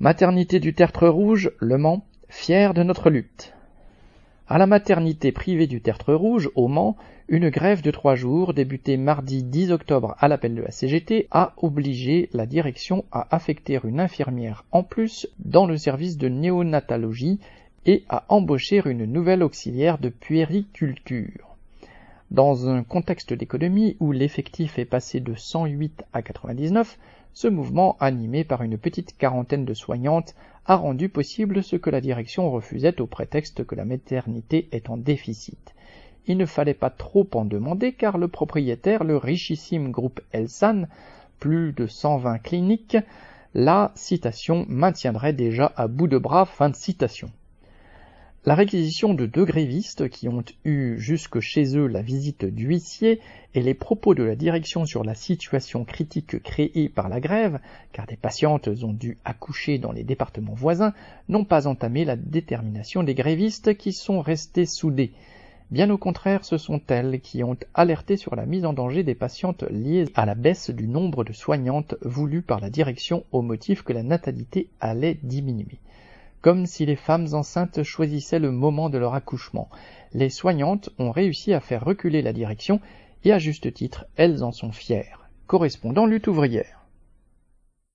Maternité du Tertre Rouge, Le Mans, fier de notre lutte. À la maternité privée du Tertre Rouge, au Mans, une grève de trois jours, débutée mardi 10 octobre à l'appel de la CGT, a obligé la direction à affecter une infirmière en plus dans le service de néonatologie et à embaucher une nouvelle auxiliaire de puériculture. Dans un contexte d'économie où l'effectif est passé de 108 à 99, ce mouvement, animé par une petite quarantaine de soignantes, a rendu possible ce que la direction refusait au prétexte que la maternité est en déficit. Il ne fallait pas trop en demander car le propriétaire, le richissime groupe Elsan, plus de 120 cliniques, la citation maintiendrait déjà à bout de bras. Fin de citation. La réquisition de deux grévistes qui ont eu jusque chez eux la visite d'huissier et les propos de la direction sur la situation critique créée par la grève, car des patientes ont dû accoucher dans les départements voisins, n'ont pas entamé la détermination des grévistes qui sont restés soudés. Bien au contraire, ce sont elles qui ont alerté sur la mise en danger des patientes liées à la baisse du nombre de soignantes voulues par la direction au motif que la natalité allait diminuer comme si les femmes enceintes choisissaient le moment de leur accouchement. Les soignantes ont réussi à faire reculer la direction et à juste titre, elles en sont fières. Correspondant lutte ouvrière.